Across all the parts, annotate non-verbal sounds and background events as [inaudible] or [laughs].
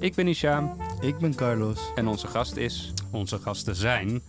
Ik ben Isham Ik ben Carlos. en onze gast is, onze gasten zijn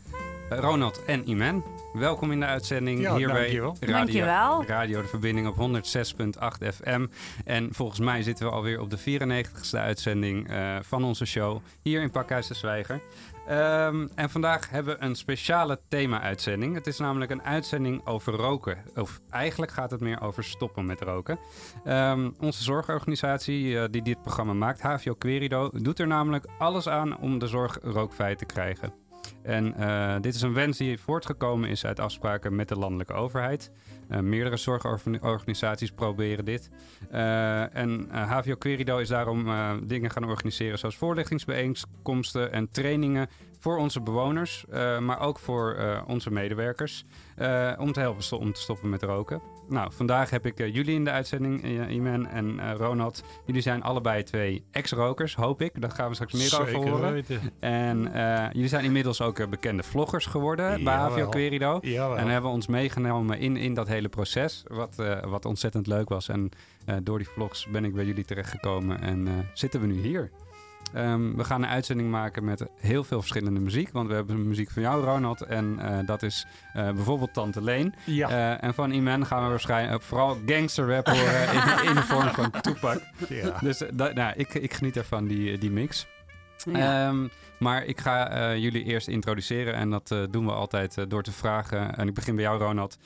Ronald en Iman. Welkom in de uitzending Ja, hier bij. Radio, Dankjewel. Radio De Verbinding op 106.8 FM. En volgens mij zitten we alweer op de 94ste uitzending eh, van onze show hier in Pakhuis de Zwijger. Ehm, en vandaag hebben we een speciale thema-uitzending. Het is namelijk een uitzending over roken. Of eigenlijk gaat het meer over stoppen met roken. Ehm, onze zorgorganisatie eh, die dit programma maakt, HVO Querido, doet er namelijk alles aan om de zorg rookvrij te krijgen. En eh, dit is een wens die voortgekomen is uit afspraken met de landelijke overheid. Eh, meerdere zorgorganisaties proberen dit. Eh, en eh, HVO Querido is daarom dingen gaan organiseren zoals voorlichtingsbijeenkomsten en trainingen voor onze bewoners, maar ook voor onze medewerkers, om te helpen om te stoppen met roken. Nou, vandaag heb ik eh, jullie in de uitzending, eh, Iman en eh, Ronald. Jullie zijn allebei twee ex-rokers, hoop ik. Daar gaan we straks meer over Zeker horen. weten. En jullie zijn inmiddels ook bekende vloggers geworden bij. HVO Querido. Jawel. En hebben ons meegenomen in, in dat hele proces, wat, wat ontzettend leuk was. En door die vlogs ben ik bij jullie terechtgekomen en zitten we nu hier. Ehm, we gaan een uitzending maken met heel veel verschillende muziek. Want we hebben muziek van jou, Ronald. En eh, dat is eh, bijvoorbeeld Tante Leen. ja. Eh, en van Iman gaan we waarschijnlijk vooral gangster rap horen [laughs] in, in de vorm van Tupac. ja. Dus nou, ik, ik geniet ervan, die, die mix. Ehm, maar ik ga jullie eerst introduceren en dat doen we altijd door te vragen. En ik begin bij jou, Ronald.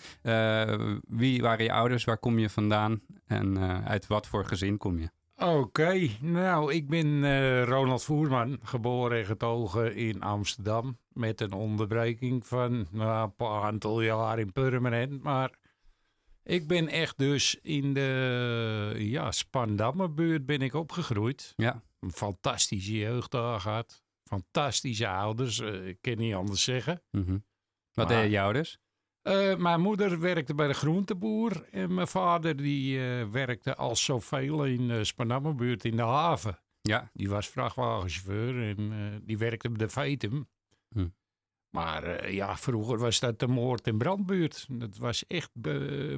Wie waren je ouders? Waar kom je vandaan? En uit wat voor gezin kom je? Oké, nou, ik ben eh, Ronald Voerman, geboren en getogen in Amsterdam. Met een onderbreking van nou, een paar aantal jaar in Purmerend. Maar ik ben echt dus in de ja, Spandammerbuurt ben ik opgegroeid. Ja, Een fantastische jeugd daar gehad. Fantastische ouders, eh, ik kan niet anders zeggen. mhm. Wat Maar- deden je ouders? Eh, mijn moeder werkte bij de groenteboer en mijn vader die eh, werkte als zoveel in de Spanammerbuurt in de haven. Ja, Die was vrachtwagenchauffeur en eh, die werkte bij de Vetum. Hm. Maar eh, ja, vroeger was dat de moord- en brandbuurt. Dat was echt eh,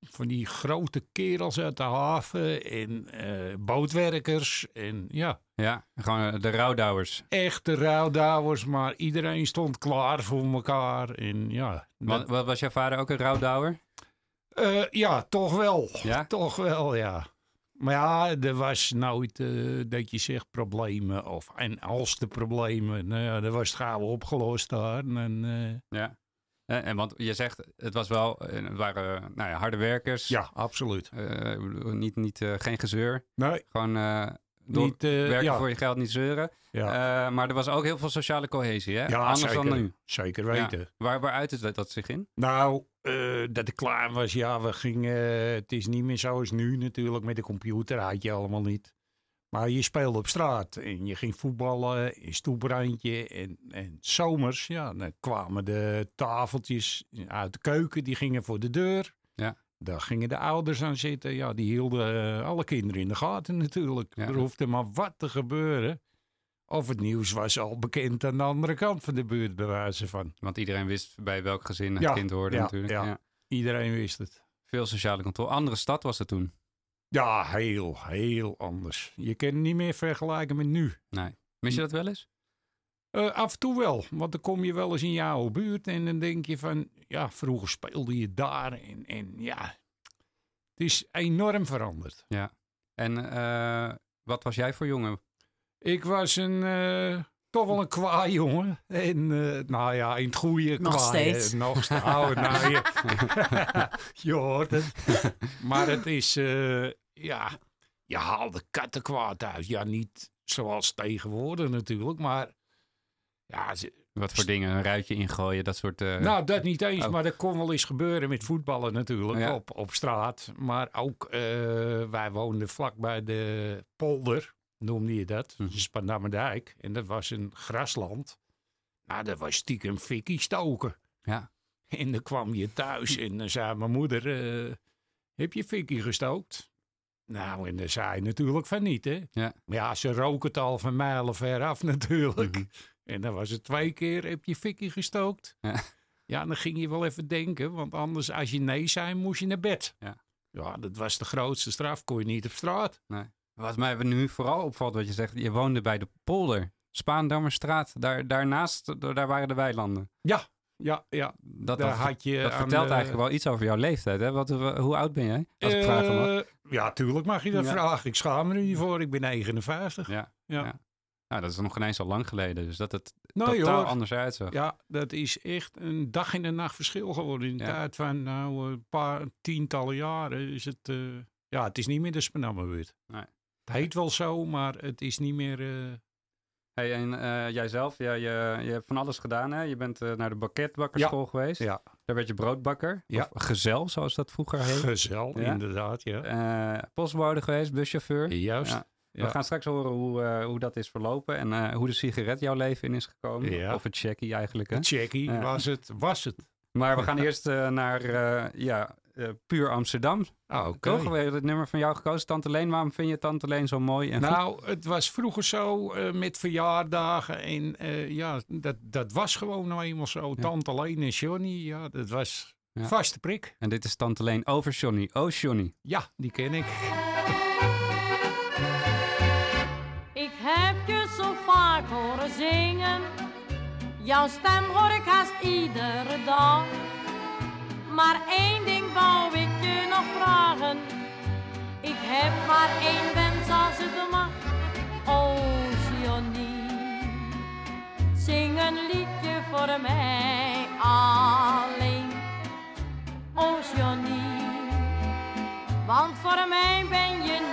van die grote kerels uit de haven en eh, bootwerkers en ja, ja gewoon de rouwdouwers. echte rouwdouwers. Maar iedereen stond klaar voor elkaar en ja. Wat, was jouw vader ook een rouwdouwer? Eh, ja, toch wel. Ja? [laughs] Toch wel, ja. Maar ja, er was nooit eh, dat je zegt problemen. Of, en als de problemen, nou ja, dat was het gauw opgelost daar. En, Ja. En, want je zegt, het was wel, eh, het waren nou ja, harde werkers. ja, absoluut. Eh, niet, niet, eh, geen gezeur. Nee, Gewoon door, niet... werken ja, voor je geld, niet zeuren. ja. Maar er was ook heel veel sociale cohesie, hè? ja, Anders zeker, dan nu. Zeker weten. Ja. Waar, waar uit het dat zich in? Nou, dat ik klaar was, ja, we gingen... het is niet meer zoals nu natuurlijk, met de computer had je allemaal niet. Maar je speelde op straat en je ging voetballen in stoeprandje. En, en zomers, ja, dan kwamen de tafeltjes uit de keuken, die gingen voor de deur. Ja. Daar gingen de ouders aan zitten. Ja, die hielden eh, alle kinderen in de gaten natuurlijk. Ja. Er hoefde maar wat te gebeuren. Of het nieuws was al bekend aan de andere kant van de buurt, bij wijze van. Want iedereen wist bij welk gezin het Ja, kind hoorde ja, natuurlijk. ja. Ja. Iedereen wist het. Veel sociale controle. Andere stad was het toen. Ja, heel, heel anders. Je kan het niet meer vergelijken met nu. Nee. Mis je dat wel eens? Eh, af en toe wel, want dan kom je wel eens in jouw buurt en dan denk je van, ja, vroeger speelde je daar en, en ja, het is enorm veranderd. En eh, wat was jij voor jongen? Ik was een, eh, toch wel een kwaai jongen. En, eh, nou ja, in het goede Nog kwaai, steeds. eh, nog steeds. Oh, nou, je, [laughs] [laughs] je hoort het. Maar het is, eh, ja, je haalde kattenkwaad uit. Ja, niet zoals tegenwoordig natuurlijk, maar ja, ze- Wat voor dingen? Een ruitje ingooien, dat soort... eh, nou, dat niet eens, oh. maar dat kon wel eens gebeuren met voetballen natuurlijk, Ja. op, op straat. Maar ook, eh, wij woonden vlak bij de polder. noemde je dat. Mhm. Spandammerdijk. En dat was een grasland. Nou, dat was stiekem fikkie stoken. Ja. En dan kwam je thuis en dan zei mijn moeder, eh, heb je fikkie gestookt? Nou, en dan zei natuurlijk van niet, hè. Ja. Maar ja, ze roken het al van mijlen ver af natuurlijk. Mhm. En dan was het twee keer, heb je fikkie gestookt? Ja. Ja, dan ging je wel even denken, want anders als je nee zei, moest je naar bed. Ja. Ja, dat was de grootste straf, kon je niet op straat. Wat mij nu vooral opvalt, wat je zegt, je woonde bij de polder. Spaandammerstraat, daar, daarnaast, daar waren de weilanden. Ja, ja, ja. Dat, Daar dat, had je dat vertelt de- eigenlijk wel iets over jouw leeftijd. Hè? Wat, hoe oud ben jij? Als ik vragen mag. Eh, ja, tuurlijk mag je dat Ja. vragen. Ik schaam me er niet voor. Ik ben 59. Ja. ja. Nou, dat is nog ineens al lang geleden. Dus dat het totaal anders uitzag. Ja, dat is echt een dag en een nacht verschil geworden. In de Ja. tijd van nou, een paar tientallen jaren is het... eh, ja, het is niet meer de Spanammerbuurt. Nee. Het heet wel zo, maar het is niet meer... eh, Hey, en eh, jijzelf, ja, je, je hebt van alles gedaan. Hè? Je bent eh, naar de banketbakkerschool geweest. ja, Daar werd je broodbakker. Ja. Of gezel, zoals dat vroeger heet. gezel, Ja. inderdaad. Ja. Eh postbode geweest, buschauffeur. Juist. We gaan straks horen hoe, hoe dat is verlopen en hoe de sigaret jouw leven in is gekomen. Of het checkie eigenlijk. Hè? Checkie was het, was het. Maar we gaan eerst naar ja, eh, puur Amsterdam. Ah, oké. Toch? We hebben het nummer van jou gekozen. Tante Leen, waarom vind je Tante Leen zo mooi? En goed? Nou, het was vroeger zo eh, met verjaardagen. En eh, ja, dat, dat was gewoon nou eenmaal zo. Ja. Tante Leen en Johnny, ja, dat was Ja. vaste prik. En dit is Tante Leen over Johnny. Oh, Johnny. Ja, die ken ik. Ik heb je zo vaak horen zingen. Jouw stem hoor ik haast iedere dag. Maar één ding wou ik je nog vragen. Ik heb maar één wens als het mag. Johnny. Zing een liedje voor mij alleen. Johnny. Want voor mij ben je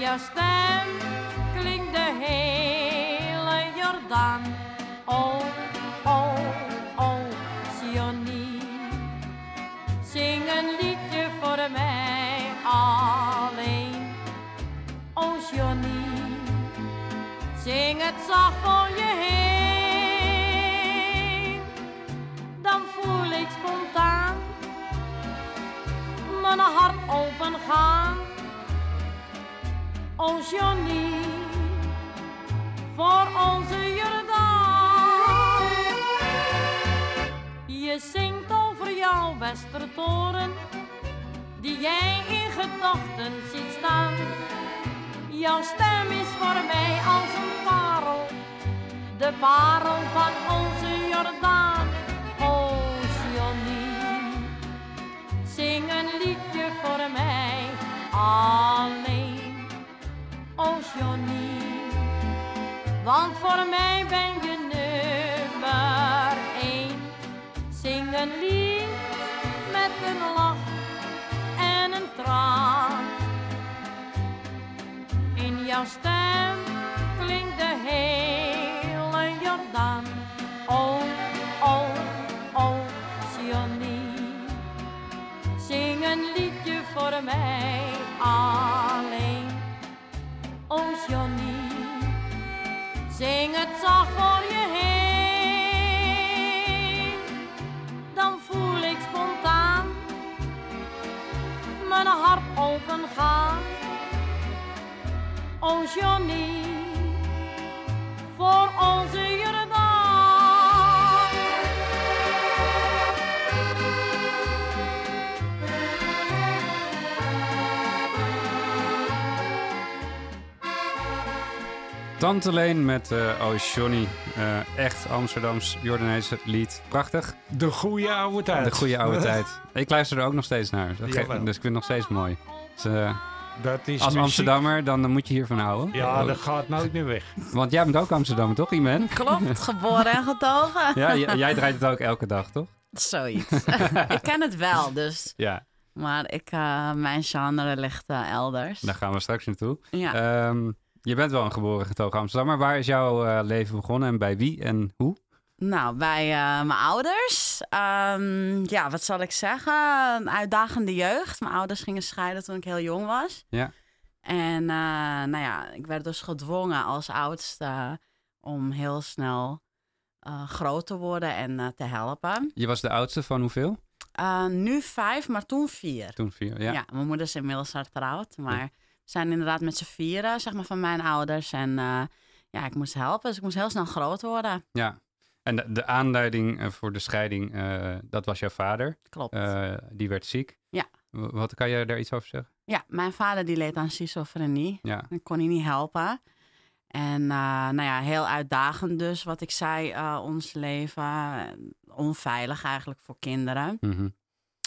jouw stem klinkt de hele Jordaan. Oh, oh, oh. Zing een liedje voor mij alleen. Oh, Johnny. Zing het zacht voor je heen. Dan voel ik spontaan mijn hart open gaan. Oh Johnny, voor onze Jordaan. Je zingt over jouw Westertoren, die jij in gedachten ziet staan. Jouw stem is voor mij als een parel, de parel van onze Jordaan. Oh Johnny, zing een liedje voor mij alleen. Johnny, want voor mij ben je nummer één. Zing een lied met een lach en een traan. In jouw stem klinkt de hele Jordaan. Oh, oh, oh, Johnny. Zing een liedje voor mij. Oh, Johnny. Zing het zacht voor je heen. Dan voel ik spontaan mijn hart open gaan. Oh Johnny, Tante Leen met eh Oh, Johnny. Eh, echt Amsterdams Jordaanese lied. Prachtig. De goede oude tijd. De goede oude [laughs] tijd. Ik luister er ook nog steeds naar. Dat Jawel. dus ik vind het nog steeds mooi. Dus, eh, Dat is als muziek. Amsterdammer, dan, dan moet je hiervan houden. Ja, dat gaat nooit meer weg. Want jij bent ook Amsterdammer, toch, Iman? Klopt, [laughs] geboren en getogen. Ja, jij draait het ook elke dag, toch? Zoiets. [laughs] ik ken het wel, dus. Ja, Maar ik, eh, mijn genre ligt elders. daar gaan we straks naartoe. Ja. Ehm, je bent wel een geboren getogen Amsterdammer. Waar is jouw eh, leven begonnen en bij wie en hoe? Nou, bij eh, mijn ouders. ehm, ja, wat zal ik zeggen? Een uitdagende jeugd. Mijn ouders gingen scheiden toen ik heel jong was. Ja. En eh, nou ja, ik werd dus gedwongen als oudste om heel snel groot te worden en te helpen. Je was de oudste van hoeveel? Nu vijf, maar toen vier. Toen vier, ja. Ja. mijn moeder is inmiddels hertrouwd. Maar zijn inderdaad met z'n vieren, zeg maar, van mijn ouders. En eh, ja, ik moest helpen, dus ik moest heel snel groot worden. Ja. En de, de aanleiding eh, voor de scheiding, eh, dat was jouw vader. Klopt. Die werd ziek. Ja. Wat kan je daar iets over zeggen? Ja, mijn vader die leed aan schizofrenie. Ja. Ik kon hij niet helpen. En nou ja, heel uitdagend dus, wat ik zei, ons leven. Onveilig eigenlijk voor kinderen.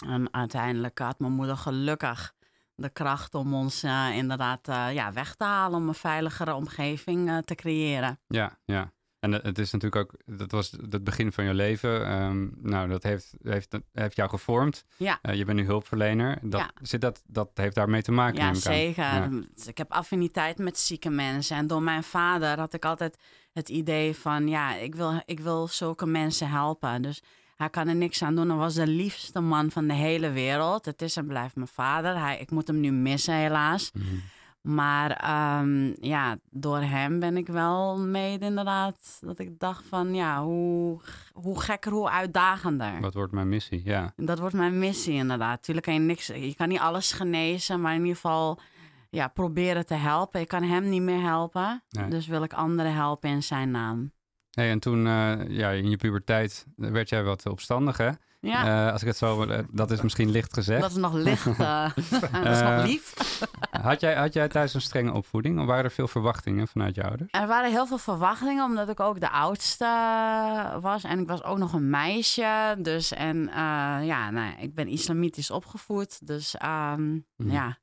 En uiteindelijk had mijn moeder gelukkig de kracht om ons eh, inderdaad eh, ja, weg te halen. Om een veiligere omgeving eh, te creëren. Ja, ja. En het- is natuurlijk ook, dat was het begin van je leven. Ehm, nou, dat heeft, heeft, heeft jou gevormd. Ja. Je bent nu hulpverlener. Dat, Ja. zit dat, dat heeft daarmee te maken. Ja, zeker. Ja. Dus Ik heb affiniteit met zieke mensen. En door mijn vader had ik altijd het idee van... ja, ik wil, ik wil zulke mensen helpen. Dus hij kan er niks aan doen. Hij was de liefste man van de hele wereld. Het is en blijft mijn vader. Hij, ik moet hem nu missen, helaas. Mhm. Maar ehm, ja, door hem ben ik wel mede inderdaad... dat ik dacht van, ja, hoe, hoe gekker, hoe uitdagender. Wat wordt mijn missie? Ja. Dat wordt mijn missie inderdaad. Tuurlijk kan je niks, je kan niet alles genezen, maar in ieder geval ja, proberen te helpen. Ik kan hem niet meer helpen, Nee. dus wil ik anderen helpen in zijn naam. Hey, en toen, eh, ja, in je puberteit, werd jij wat opstandig, hè? Ja, Eh, als ik het zo, eh, dat is misschien licht gezegd. dat is nog licht, [laughs] [laughs] dat is nog lief. Had, jij, had jij thuis een strenge opvoeding? Of waren er veel verwachtingen vanuit je ouders? Er waren heel veel verwachtingen, omdat ik ook de oudste was. En ik was ook nog een meisje. Dus, en ja, nou, ik ben islamitisch opgevoed. Dus ehm, Mhm. ja,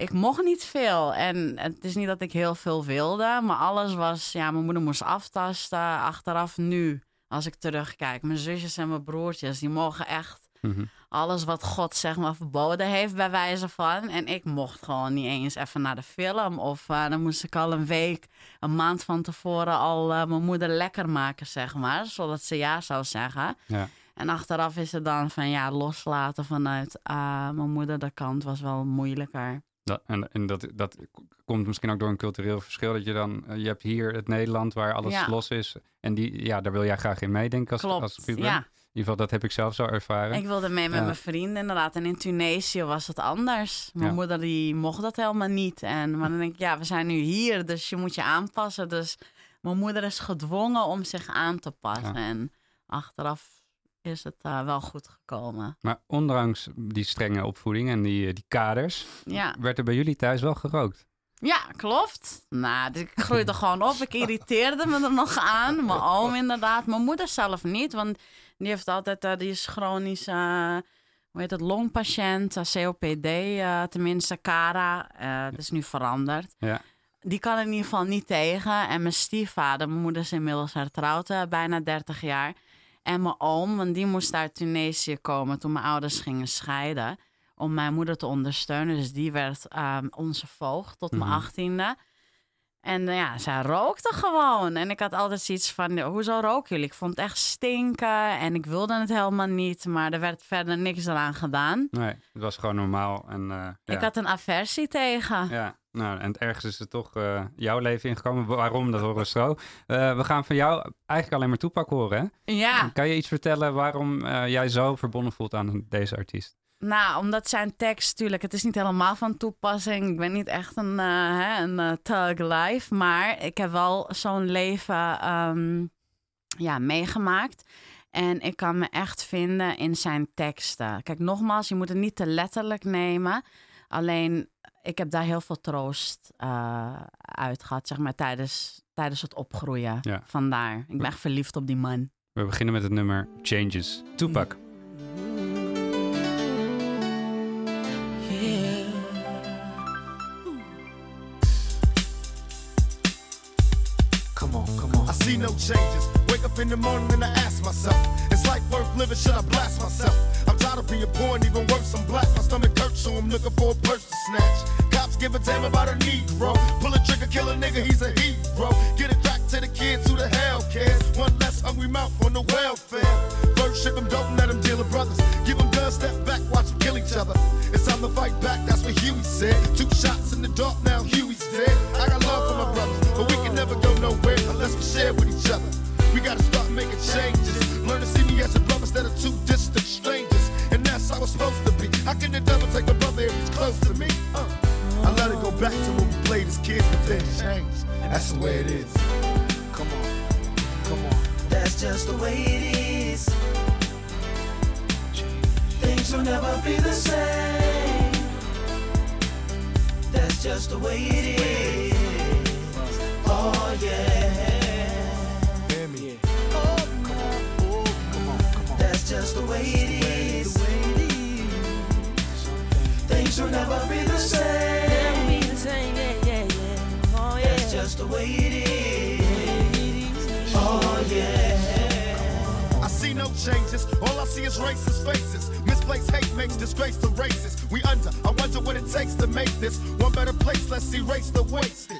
ik mocht niet veel. En het is niet dat ik heel veel wilde. Maar alles was, ja, mijn moeder moest aftasten. Achteraf nu, als ik terugkijk. Mijn zusjes en mijn broertjes, die mogen echt Mhm. alles wat God zeg maar verboden heeft bij wijze van. En ik mocht gewoon niet eens even naar de film. Of eh, dan moest ik al een week, een maand van tevoren al eh, mijn moeder lekker maken, zeg maar. Zodat ze ja zou zeggen. Ja. En achteraf is het dan van ja, loslaten vanuit ah, mijn moeder de kant was wel moeilijker. Dat, en en dat, dat komt misschien ook door een cultureel verschil. Dat je dan, eh, je hebt hier het Nederland waar alles Ja. los is. En die, ja, daar wil jij graag in mee, denk ik, als, Klopt, als ja. In ieder geval, dat heb ik zelf zo ervaren. Ik wilde mee met Ja. mijn vrienden inderdaad. En in Tunesië was het anders. Mijn Ja. moeder die mocht dat helemaal niet. En, maar dan denk ik, ja, we zijn nu hier, dus je moet je aanpassen. Dus mijn moeder is gedwongen om zich aan te passen. En achteraf is het eh, wel goed gekomen. Maar ondanks die strenge opvoeding en die, eh, die kaders, Ja. werd er bij jullie thuis wel gerookt. Ja, klopt. Nou, dus ik groeide gewoon op. Ik irriteerde me er nog aan. Mijn oom inderdaad. Mijn moeder zelf niet, want die heeft altijd, eh, die is chronisch, hoe heet het, longpatiënt, COPD, tenminste CARA. Het is nu veranderd. Ja. Die kan in ieder geval niet tegen. En mijn stiefvader, mijn moeder is inmiddels hertrouwd, bijna 30 jaar. En mijn oom, want die moest uit Tunesië komen toen mijn ouders gingen scheiden. Om mijn moeder te ondersteunen. Dus die werd ehm, onze voogd tot mijn Mhm. achttiende. En eh, ja, zij rookte gewoon. En ik had altijd zoiets van, "Ja, hoezo roken jullie? Ik vond het echt stinken en ik wilde het helemaal niet. Maar er werd verder niks eraan gedaan. Nee, het was gewoon normaal. En, eh, ja. Ik had een aversie tegen. Ja, nou, en ergens is er toch eh, jouw leven ingekomen. Waarom, dat horen we zo. Eh, we gaan van jou eigenlijk alleen maar toepak horen, hè? Ja. Kan je iets vertellen waarom eh, jij zo verbonden voelt aan deze artiest? Nou, omdat zijn tekst, tuurlijk, het is niet helemaal van toepassing. Ik ben niet echt een, hè, een thug life, maar ik heb wel zo'n leven ehm, ja, meegemaakt. En ik kan me echt vinden in zijn teksten. Kijk, nogmaals, je moet het niet te letterlijk nemen. Alleen, ik heb daar heel veel troost eh, uit gehad, zeg maar, tijdens, tijdens het opgroeien. Ja. Vandaar. Ik ben echt verliefd op die man. We beginnen met het nummer Changes. Tupac. Come on, come on. I see no changes. Wake up in the morning and I ask myself, is life worth living? Should I blast myself? Tired of being poor and even worse, I'm black. My stomach hurts, so I'm looking for a purse to snatch. cops give a damn about a Negro. Pull a trigger, kill a nigga, he's a hero. Get it back to the kids who the hell cares. One less hungry mouth on the welfare. First ship them, don't let them deal with brothers. Give them guns, step back, watch them kill each other. It's time to fight back, that's what Huey said. Two shots in the dark, now Huey's dead. I got love for my brothers, but we can never go nowhere unless we share with each other. We gotta start making changes. Learn to see me as a brother instead of two distant. And that's supposed to be. How can the devil take a brother if he's close to me? Uh. I let it go back to when we played as kids, but then changed. That's the way it is. Come on, come on. That's just the way it is. Things will never be the same. That's just the way it is. Oh yeah. Hear me? That's just the way it is. Things will never be the same. That's just the way it is. Oh yeah. I see no changes. All I see is racist faces. Misplaced hate makes disgrace to races. We under. I wonder what it takes to make this one better place. Let's erase the wasted.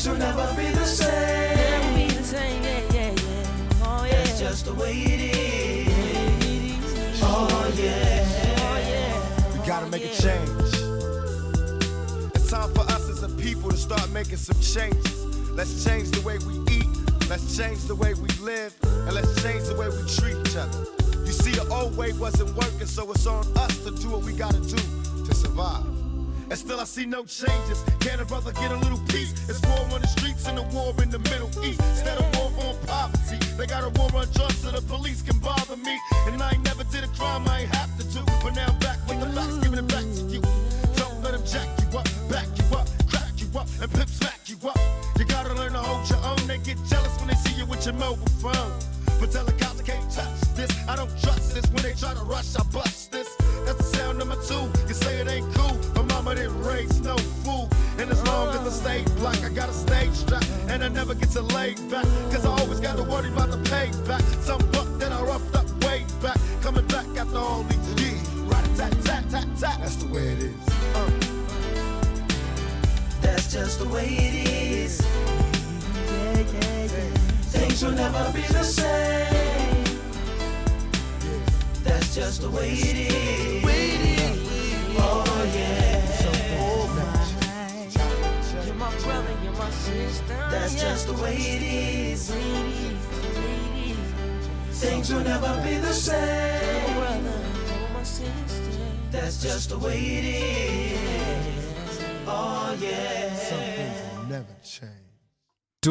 Things will never be the same. That's just the way it is. Oh, oh yeah. We gotta make a change. It's time for us as a people to start making some changes. Let's change the way we eat. Let's change the way we live. And let's change the way we treat each other. You see, the old way wasn't working, so it's on us to do what we gotta do to survive. And still I see no changes. Can a brother get a little peace? It's war on the streets and a war in the Middle East. Instead of war on poverty, they got a war on drugs so the police can bother me. And I ain't never did a crime I ain't have to do. But now I'm back with the facts, giving it back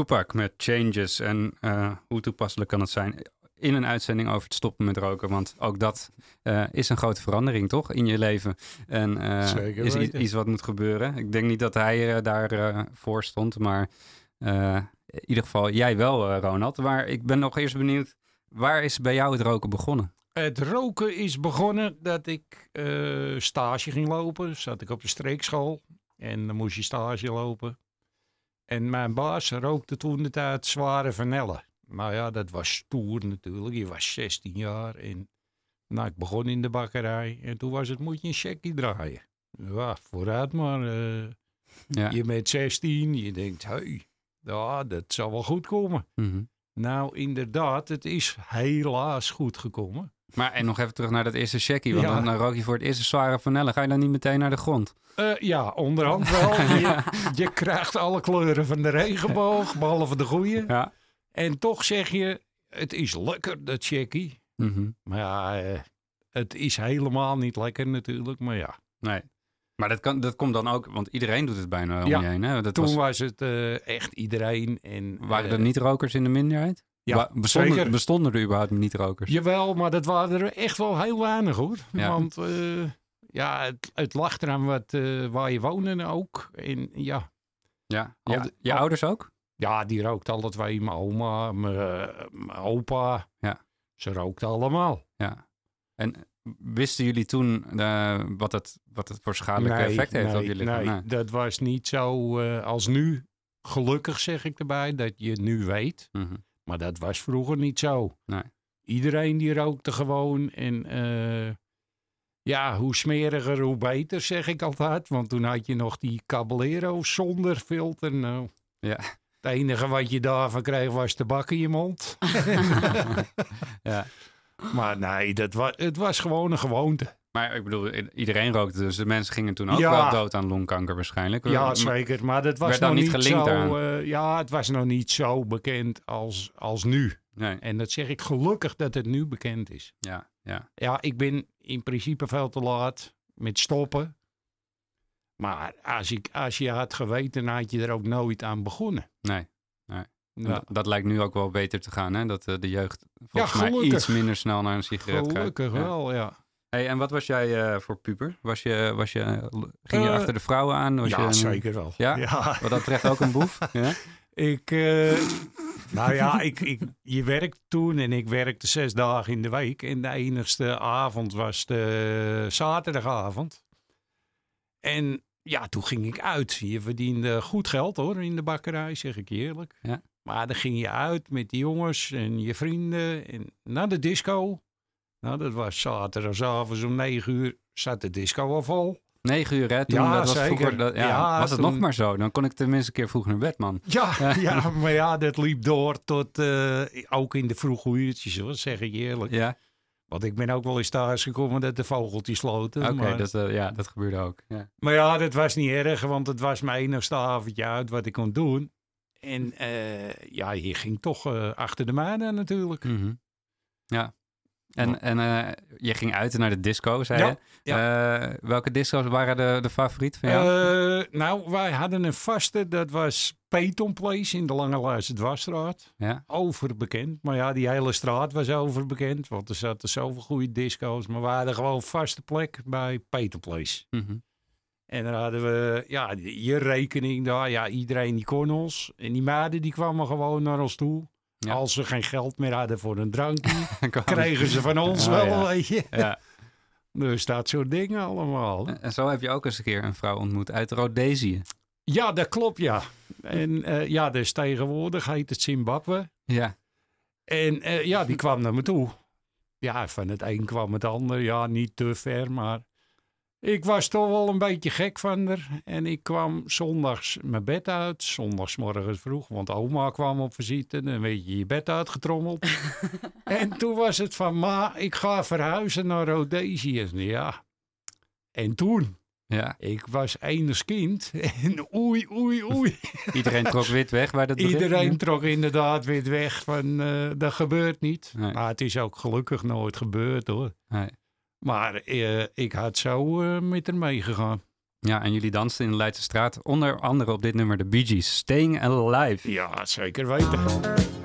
Met Changes. En eh, hoe toepasselijk kan het zijn in een uitzending over het stoppen met roken? Want ook dat eh, is een grote verandering, toch? In je leven. En eh, Zeker is iets wat moet gebeuren. Ik denk niet dat hij daarvoor voor stond, maar in ieder geval jij wel, Ronald. Maar ik ben nog eerst benieuwd, waar is bij jou het roken begonnen? Het roken is begonnen dat ik stage ging lopen. Zat ik op de streekschool en dan moest je stage lopen. En mijn baas rookte toen de tijd zware vanellen. Maar ja, dat was stoer natuurlijk. Je was 16 jaar en nou, ik begon in de bakkerij. En toen was het, moet je een checkie draaien. Ja, vooruit maar. eh, Ja. Je bent 16, je denkt, hey, ja, dat zal wel goed komen. Mhm. Nou, inderdaad, het is helaas goed gekomen. Maar en nog even terug naar dat eerste checkie. Want Ja. dan, dan rook je voor het eerste zware vanille. Ga je dan niet meteen naar de grond? Eh, ja, onderhand wel. [laughs] je, je krijgt alle kleuren van de regenboog, [laughs] behalve de goede. Ja. En toch zeg je, het is lekker, dat checkie. Mhm. Maar ja, eh, het is helemaal niet lekker natuurlijk. Maar ja, Nee. Maar dat, kan, dat komt dan ook, want iedereen doet het bijna om Ja. je heen. Hè? Dat toen was, was, het eh, echt iedereen. En, waren eh, er niet-rokers in de minderheid? Ja, bestonden, zeker. bestonden er überhaupt niet-rokers? Jawel, maar dat waren er echt wel heel weinig hoor. Ja. Want eh, ja, het, het lag eraan wat, eh, waar je woonde ook. En ja, Ja. Al Ja, de- je al- ouders ook? ja, die rookt alle twee. Mijn oma, mijn, eh, mijn opa. Ja. Ze rookten allemaal. Ja. En wisten jullie toen wat, het, wat het voor schadelijke effect heeft nee, op je lichaam? nee, Nee. dat was niet zo als nu. Gelukkig zeg ik erbij dat je nu weet. Mhm. Maar dat was vroeger niet zo. Nee. Iedereen die rookte gewoon. En eh, ja, hoe smeriger, hoe beter, zeg ik altijd. Want toen had je nog die Caballero zonder filter. Nou, Ja. het enige wat je daarvan kreeg was tabak in je mond. [laughs] Ja. [laughs] Maar nee, dat was, het was gewoon een gewoonte. Maar ik bedoel, iedereen rookte, dus de mensen gingen toen ook Ja. wel dood aan longkanker waarschijnlijk. Ja, zeker. Maar dat was nog dan niet, zo... aan? eh, ja, het was nog niet zo bekend als, als nu. Nee, En dat zeg ik gelukkig dat het nu bekend is. ja, ja. Ja, ik ben in principe veel te laat met stoppen. Maar als, ik, als je had geweten, had je er ook nooit aan begonnen. Nee. En Ja, dat, dat lijkt nu ook wel beter te gaan, hè? Dat eh, de jeugd volgens Ja, mij gelukkig. iets minder snel naar een sigaret gaat. gelukkig Ja. wel, ja. Hey, en wat was jij eh, voor puber? Was je, was je, ging je Eh, achter de vrouwen aan? Was je ja, een- zeker wel. Ja? Wat dat betreft ook een boef? [laughs] Ja? Ik, eh, nou ja, ik, ik, je werkte toen en ik werkte zes dagen in de week. En de enigste avond was de zaterdagavond. En ja, toen ging ik uit. Je verdiende goed geld hoor, in de bakkerij, zeg ik eerlijk. Ja. Maar dan ging je uit met die jongens en je vrienden en naar de disco. Nou, dat was zaterdagavond om negen uur, zat de disco al vol. Negen uur, hè? Toen, Ja, dat was zeker. vroeger, dat, ja, Ja, was het toen- nog maar zo? Dan kon ik tenminste een keer vroeg naar bed, man. Ja, [laughs] [laughs] ja, maar ja, dat liep door tot eh, ook in de vroege uurtjes, hoor, zeg ik eerlijk. Ja, Want ik ben ook wel eens thuis gekomen dat de vogeltjes sloten. oké, maar, dat, eh, ja, dat gebeurde ook. Ja. maar ja, dat was niet erg, want het was mijn enigste avondje uit wat ik kon doen. En eh, ja, je ging toch achter de maan natuurlijk. Mhm. ja. En, en eh, je ging uit naar de disco, zei Ja, je. Eh, welke disco's waren de, de favoriet van jou? Eh, nou, wij hadden een vaste, dat was Peyton Place in de Lange Luizen Dwarsstraat. ja? Overbekend. Maar ja, die hele straat was overbekend, want er zaten zoveel goede disco's. Maar we hadden gewoon vaste plek bij Peyton Place. Mhm. En dan hadden we ja, je rekening daar. Ja, iedereen die kon ons. En die meiden die kwamen gewoon naar ons toe. Ja. Als ze geen geld meer hadden voor een drankje, [laughs] kregen ze van ons Oh, wel, ja. weet je. Ja. Dus dat soort dingen allemaal. En zo heb je ook eens een keer een vrouw ontmoet uit Rhodesië. Ja, dat klopt, ja. En eh, ja, dus tegenwoordig heet het Zimbabwe. Ja. En eh, ja, die kwam naar me toe. Ja, van het een kwam het ander. Ja, niet te ver, maar... Ik was toch wel een beetje gek van haar. En ik kwam zondags mijn bed uit. Zondagsmorgens vroeg, want oma kwam op visite. Dan weet je je bed uitgetrommeld. [laughs] en toen was het van, ma, ik ga verhuizen naar Rhodesië. Ja. En toen, ja. ik was enig kind. [laughs] En oei, oei, oei. [laughs] Iedereen trok wit weg bij dat. Iedereen trok inderdaad weer weg van eh, dat gebeurt niet. Nee. Maar het is ook gelukkig nooit gebeurd hoor. Nee. Maar eh, ik had zo eh, met haar meegegaan. Ja, en jullie dansten in de Leidse straat. Onder andere op dit nummer de Bee Gees. Staying Alive. Ja, zeker weten.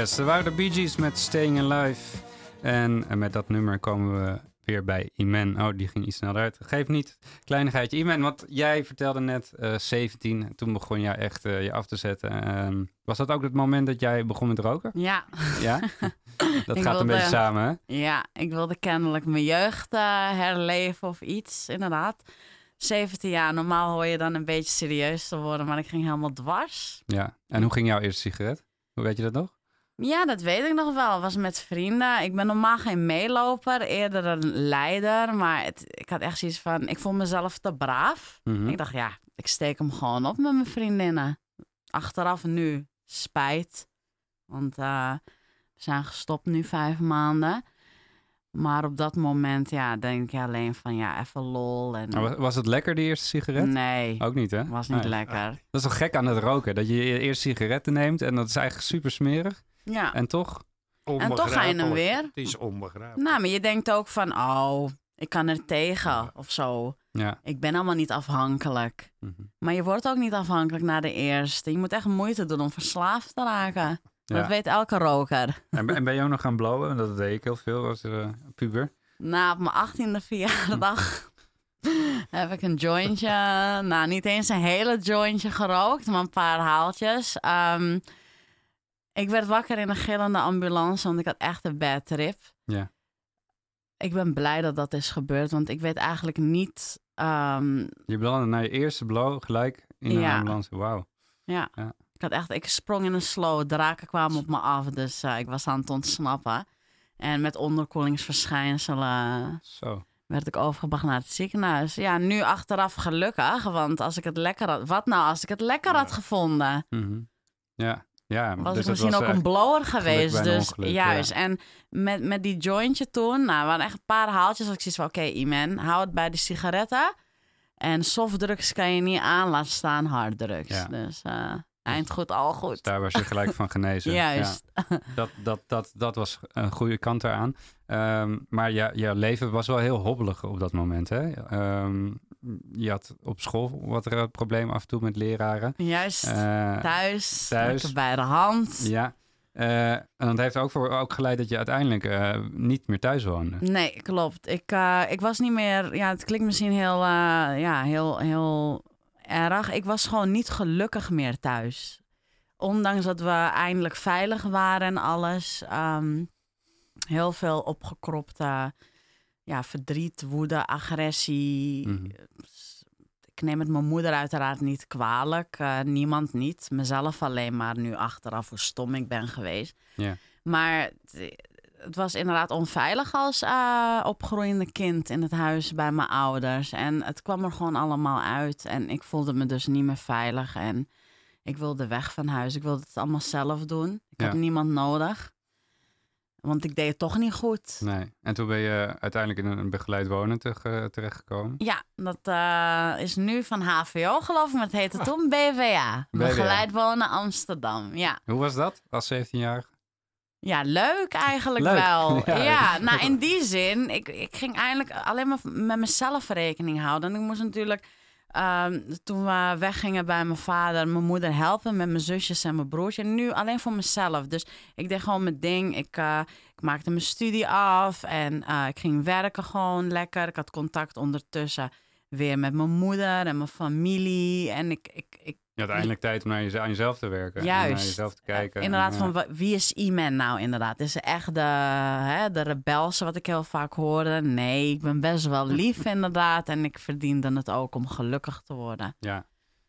Yes, er waren de Bee Gees met Staying Alive. En eh, met dat nummer komen we weer bij Iman. Oh, die ging iets sneller uit. Geef niet, kleinigheidje. Iman, want jij vertelde net eh 17. Toen begon jij echt eh, je af te zetten. Ehm, was dat ook het moment dat jij begon met roken? Ja. Ja? [laughs] dat gaat een beetje samen, hè? Ja, ik wilde kennelijk mijn jeugd eh, herleven of iets, inderdaad. 17 jaar, normaal hoor je dan een beetje serieus te worden, maar ik ging helemaal dwars. Ja. En hoe ging jouw eerste sigaret? Hoe weet je dat nog? Ja, dat weet ik nog wel. was met vrienden. Ik ben normaal geen meeloper, eerder een leider. Maar het, ik had echt zoiets van, ik vond mezelf te braaf. Mhm. Ik dacht, ja, ik steek hem gewoon op met mijn vriendinnen. Achteraf nu spijt. Want eh, we zijn gestopt nu vijf maanden. Maar op dat moment, ja, denk je alleen van, ja, even lol. En... Was het lekker, die eerste sigaret? Nee, Ook niet, hè? was niet Nee. lekker. Dat is toch gek aan het roken? Dat je je eerst sigaretten neemt en dat is eigenlijk super smerig. Ja, En toch? en toch ga je hem weer. Het is onbegrijpelijk. Nou, maar je denkt ook van, oh, ik kan er tegen of zo. Ja. Ik ben allemaal niet afhankelijk. Mhm. Maar je wordt ook niet afhankelijk na de eerste. Je moet echt moeite doen om verslaafd te raken. Ja. Dat weet elke roker. En, ben- en ben je ook nog gaan blowen? Want Dat deed ik heel veel als eh, puber. Na op mijn achttiende verjaardag [laughs] heb ik een jointje, nou niet eens een hele jointje gerookt, maar een paar haaltjes. Ehm, ik werd wakker in een gillende ambulance, want ik had echt een bad trip. Ja. Ik ben blij dat dat is gebeurd, want ik weet eigenlijk niet. ehm, Je belandde na je eerste blow gelijk in een Ja. ambulance. Wauw. ja. Ja. ik had echt, ik sprong in een slow. Draken kwamen op me af, dus eh, ik was aan het ontsnappen. En met onderkoelingsverschijnselen Zo. werd ik overgebracht naar het ziekenhuis. Ja, nu achteraf gelukkig, want als ik het lekker had... Wat nou als ik het lekker had gevonden? Mhm. Ja. Ja, Was dus ik misschien ook een blower geweest. Dus ongeluk, juist. ja. En met, met die jointje toen, nou, waren echt een paar haaltjes. Als ik zoiets van, oké, Iman, hou het bij de sigaretten. En softdrugs kan je niet aan laten staan harddrugs. Ja. Dus eh, eind goed, al goed. Dus daar was je gelijk van genezen. [laughs] Juist. Ja. [laughs] Dat, dat, dat, dat was een goede kant eraan. Ehm, maar ja, jouw leven was wel heel hobbelig op dat moment. Hè? Ehm, je had op school wat er een probleem af en toe met leraren. Juist. Eh, thuis, bij de hand. Ja. Eh, en dat heeft ook voor ook geleid dat je uiteindelijk eh, niet meer thuis woonde. Nee, klopt. Ik, ik was niet meer. Ja, het klinkt misschien heel, ja, heel, heel erg. Ik was gewoon niet gelukkig meer thuis. Ondanks dat we eindelijk veilig waren en alles. ehm, heel veel opgekropte ja, verdriet, woede, agressie. Mhm. Ik neem het mijn moeder uiteraard niet kwalijk. eh, niemand niet. Mezelf alleen maar nu achteraf hoe stom ik ben geweest. Maar het- het was inderdaad onveilig als eh, opgroeiende kind in het huis bij mijn ouders. En het kwam er gewoon allemaal uit. En ik voelde me dus niet meer veilig. En ik wilde weg van huis. Ik wilde het allemaal zelf doen. Ik Ja. had niemand nodig. Want ik deed het toch niet goed. Nee. En toen ben je uiteindelijk in een begeleid wonen te- terechtgekomen. Ja, dat eh, is nu van HVO geloof ik, maar het heette toen BVA. BVA. Begeleid wonen Amsterdam. Ja. Hoe was dat als 17-jarige? ja, leuk eigenlijk Leuk. wel. [laughs] Ja. Ja, nou in die zin, ik, ik ging eigenlijk alleen maar met mezelf rekening houden. En ik moest natuurlijk, ehm, toen we weggingen bij mijn vader, mijn moeder helpen met mijn zusjes en mijn broertje. En nu alleen voor mezelf. Dus ik deed gewoon mijn ding. Ik, eh, ik maakte mijn studie af en eh, ik ging werken gewoon lekker. Ik had contact ondertussen weer met mijn moeder en mijn familie. En ik, ik, ik Je had eindelijk tijd om naar je, aan jezelf te werken. En Juist. naar jezelf te kijken. Inderdaad, En, van ja. wa- wie is Iman nou inderdaad? Is ze echt de, hè, de rebelse wat ik heel vaak hoorde? Nee, ik ben best wel lief [laughs] inderdaad. En ik verdiende het ook om gelukkig te worden. Ja.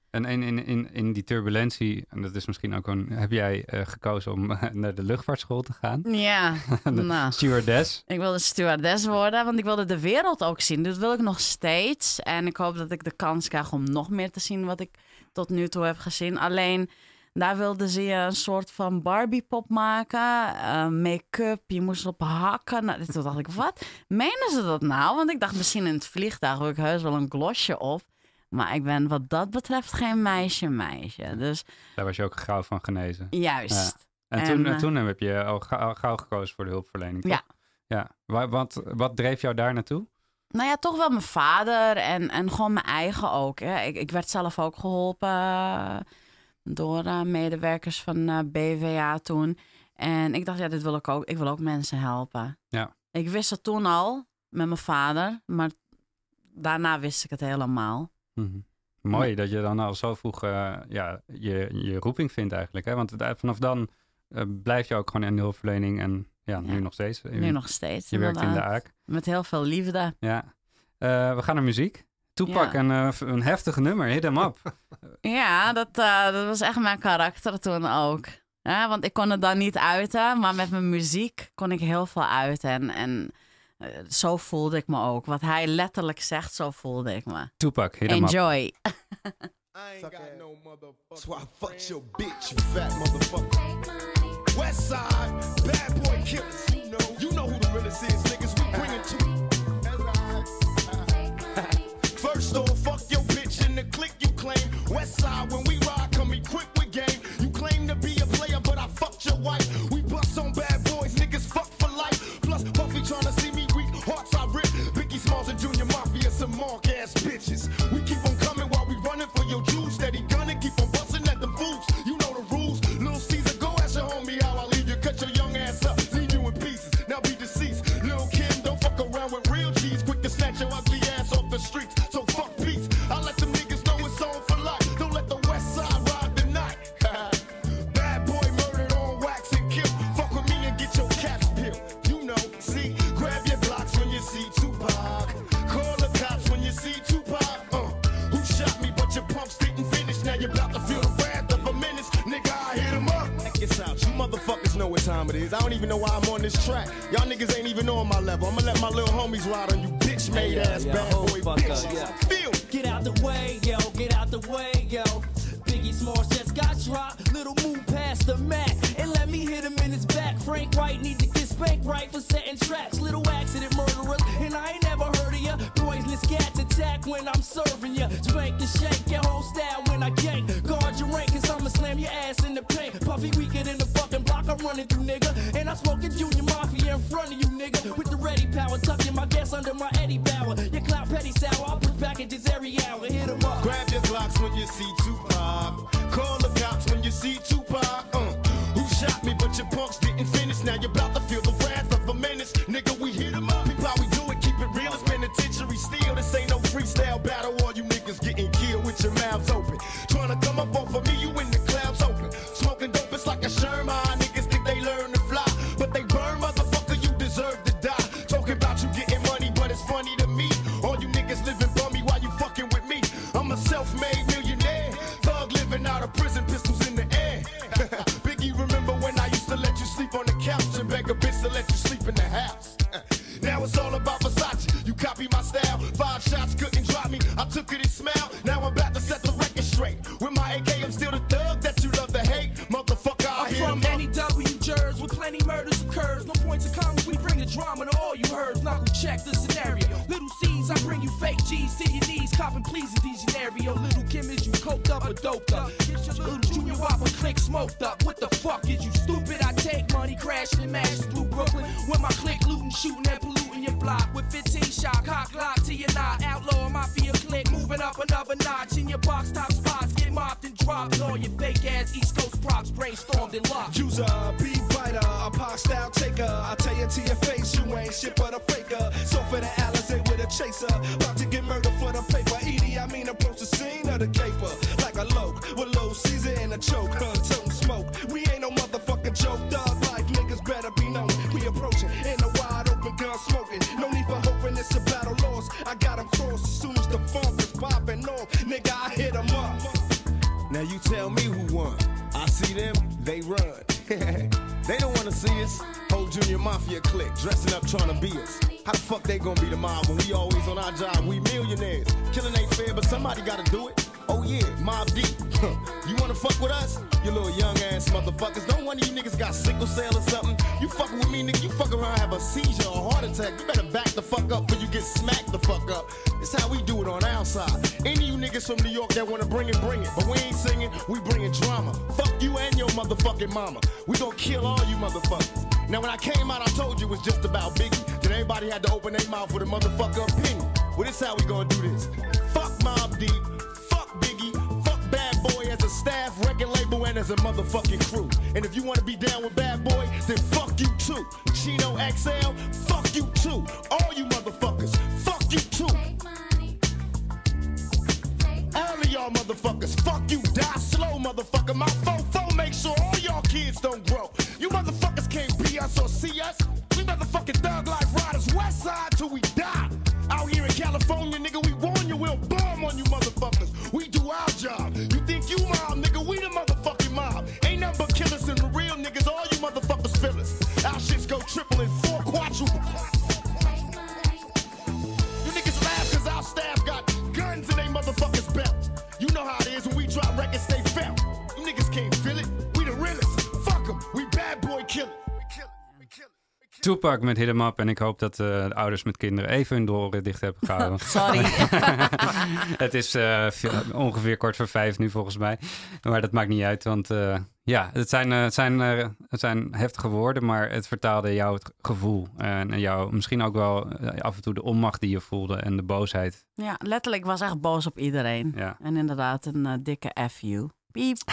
En in, in, in, in die turbulentie, en dat is misschien ook een, heb jij eh, gekozen om naar de luchtvaartschool te gaan? Ja, [laughs] nou. Stewardess. Ik wilde stewardess worden, want ik wilde de wereld ook zien. Dat wil ik nog steeds. En ik hoop dat ik de kans krijg om nog meer te zien wat ik tot nu toe heb gezien. Alleen, daar wilden ze je een soort van Barbie-pop maken. eh, Make-up, je moest op hakken. Nou, toen dacht ik, wat? Menen ze dat nou? Want ik dacht, misschien in het vliegtuig wil ik heus wel een glosje op. Maar ik ben wat dat betreft geen meisje-meisje. Dus Daar was je ook gauw van genezen. juist. En, En, toen, eh, toen heb je al ga- al gauw gekozen voor de hulpverlening. toch? Ja. ja. Wa- Wat, wat dreef jou daar naartoe? Nou ja, toch wel mijn vader en, en gewoon mijn eigen ook. Hè. Ik, ik werd zelf ook geholpen eh, door eh, medewerkers van eh, BVA toen. En ik dacht, ja, dit wil ik ook. Ik wil ook mensen helpen. Ja. Ik wist het toen al met mijn vader, maar daarna wist ik het helemaal. Mhm. Mooi dat je dan al zo vroeg eh, ja, je, je roeping vindt eigenlijk. Hè? Want vanaf dan blijf je ook gewoon in de hulpverlening en ja, nu Ja. nog steeds. Nu nog steeds. Je werkt in de. AAK. Met heel veel liefde. Ja. Eh, we gaan naar muziek. Toepak, Ja. een, eh, een heftig nummer, hit hem up. [laughs] Ja, dat, eh, dat was echt mijn karakter toen ook. Ja, want ik kon het dan niet uiten, maar met mijn muziek kon ik heel veel uiten. En, en zo voelde ik me ook. Wat hij letterlijk zegt, zo voelde ik me. Toepak, hit hem up. Enjoy. [laughs] I ain't got no motherfucker. That's why I fucked your bitch, you fat motherfucker. Westside, bad boy killers. You know, you know who the realest is, niggas. We bring it to you. [laughs] First off, fuck your bitch in the click you claim. Westside, when we ride, come equipped with game. You claim to be a player, but I fucked your wife. We bust on bad boys, niggas fuck for life. Plus, Puffy tryna see me weak, hearts I rip. Biggie Smalls and Junior Mafia, some mark ass bitches. We keep on coming while we running for your juice. Steady gunning, keep on busting at the fools. Even know why I'm on this track. Y'all niggas ain't even on my level. I'ma let my little homies ride on you bitch made ass yeah, bad oh, boy fuck up, yeah. Feel. Get out the way, yo, get out the way, yo. Biggie Smalls just got dropped. Little move past the Mac and let me hit him in his back. Frank White need to get spanked right for setting traps. Little accident murderers, and I ain't never heard of ya. Poisonous cats attack when I'm serving ya. Spank and shake your whole style when I gank. Guard your rank, cause I'ma slam your ass in the paint. Puffy weaker than the fucking block I'm running through, nigga. And I'm smoking Junior Mafia in front of you, nigga. With the ready power, tucking my gas under my Eddie Bauer. Your clout petty sour, I push packages every hour. Hit 'em up. Grab your Glocks when you see Tupac. Call the cops when you see Tupac. Uh, who shot me, but your punks didn't mob when we always on our job? We millionaires. Killing ain't fair, but somebody gotta do it. Oh yeah, Mob Deep. [laughs] you wanna fuck with us? You little young ass motherfuckers. Don't one of you niggas got sickle cell or something. You fucking with me, nigga. You fuck around, have a seizure or heart attack. You better back the fuck up before you get smacked the fuck up. It's how we do it on our side. Any you niggas from New York that wanna bring it, bring it. But we ain't singing, we bringing drama. Fuck you and your motherfucking mama. We gonna kill all you motherfuckers. Now when I came out, I told you it was just about Biggie. Then everybody had to open their mouth with a motherfucker opinion. Well, this how we gonna do this. Fuck Mob Deep. Fuck Biggie. Fuck Bad Boy as a staff record label and as a motherfucking crew. And if you wanna be down with Bad Boy, then fuck you too. Chino XL, fuck you too. All you motherfuckers, fuck you too. All of y'all motherfuckers, fuck you, die slow, motherfucker. Tupac met Hit 'em Up. En ik hoop dat eh, de ouders met kinderen even hun oren dicht hebben gehouden. [laughs] Sorry. [laughs] het is eh, ongeveer kwart voor vijf nu volgens mij. Maar dat maakt niet uit, want eh, ja, het zijn, het, zijn, het zijn heftige woorden, maar het vertaalde jouw gevoel. En jou misschien ook wel af en toe de onmacht die je voelde en de boosheid. Ja, letterlijk ik was echt boos op iedereen. Ja. En inderdaad een dikke F you. Piep. [laughs]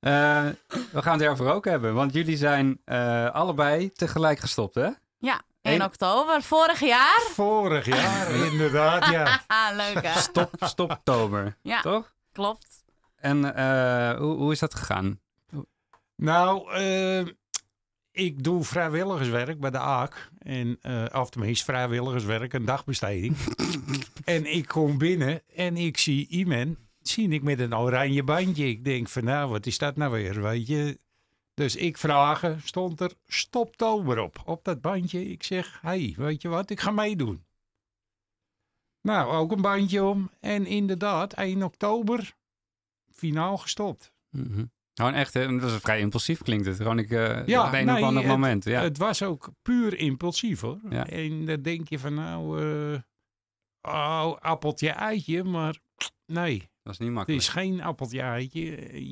Eh, we gaan het erover ook hebben, want jullie zijn eh, allebei tegelijk gestopt, hè? Ja, 1 Eén- oktober, vorig jaar. Vorig jaar, [laughs] inderdaad, ja. [laughs] Leuk hè? Stop, stop oktober, Ja. toch? Klopt. En eh, hoe, hoe is dat gegaan? Nou, eh, ik doe vrijwilligerswerk bij de AAK. En, eh of tenminste vrijwilligerswerk, een dagbesteding. [laughs] en ik kom binnen en ik zie iemand, zie ik met een oranje bandje. Ik denk van nou, wat is dat nou weer, weet je. Dus ik vraag, stond er stoptober op, op dat bandje. Ik zeg, hey, weet je wat, ik ga meedoen. Nou, ook een bandje om. En inderdaad, 1 oktober, finaal gestopt. Mhm. Gewoon echt, hè, dat is vrij impulsief klinkt het. Gewoon ik, eh, Ja, op een nee, of ander het- moment. Ja. Het was ook puur impulsief hoor. Ja. En dan denk je van nou, eh, oh, appeltje eitje, maar nee, dat is niet het makkelijk. is geen appeltje eitje.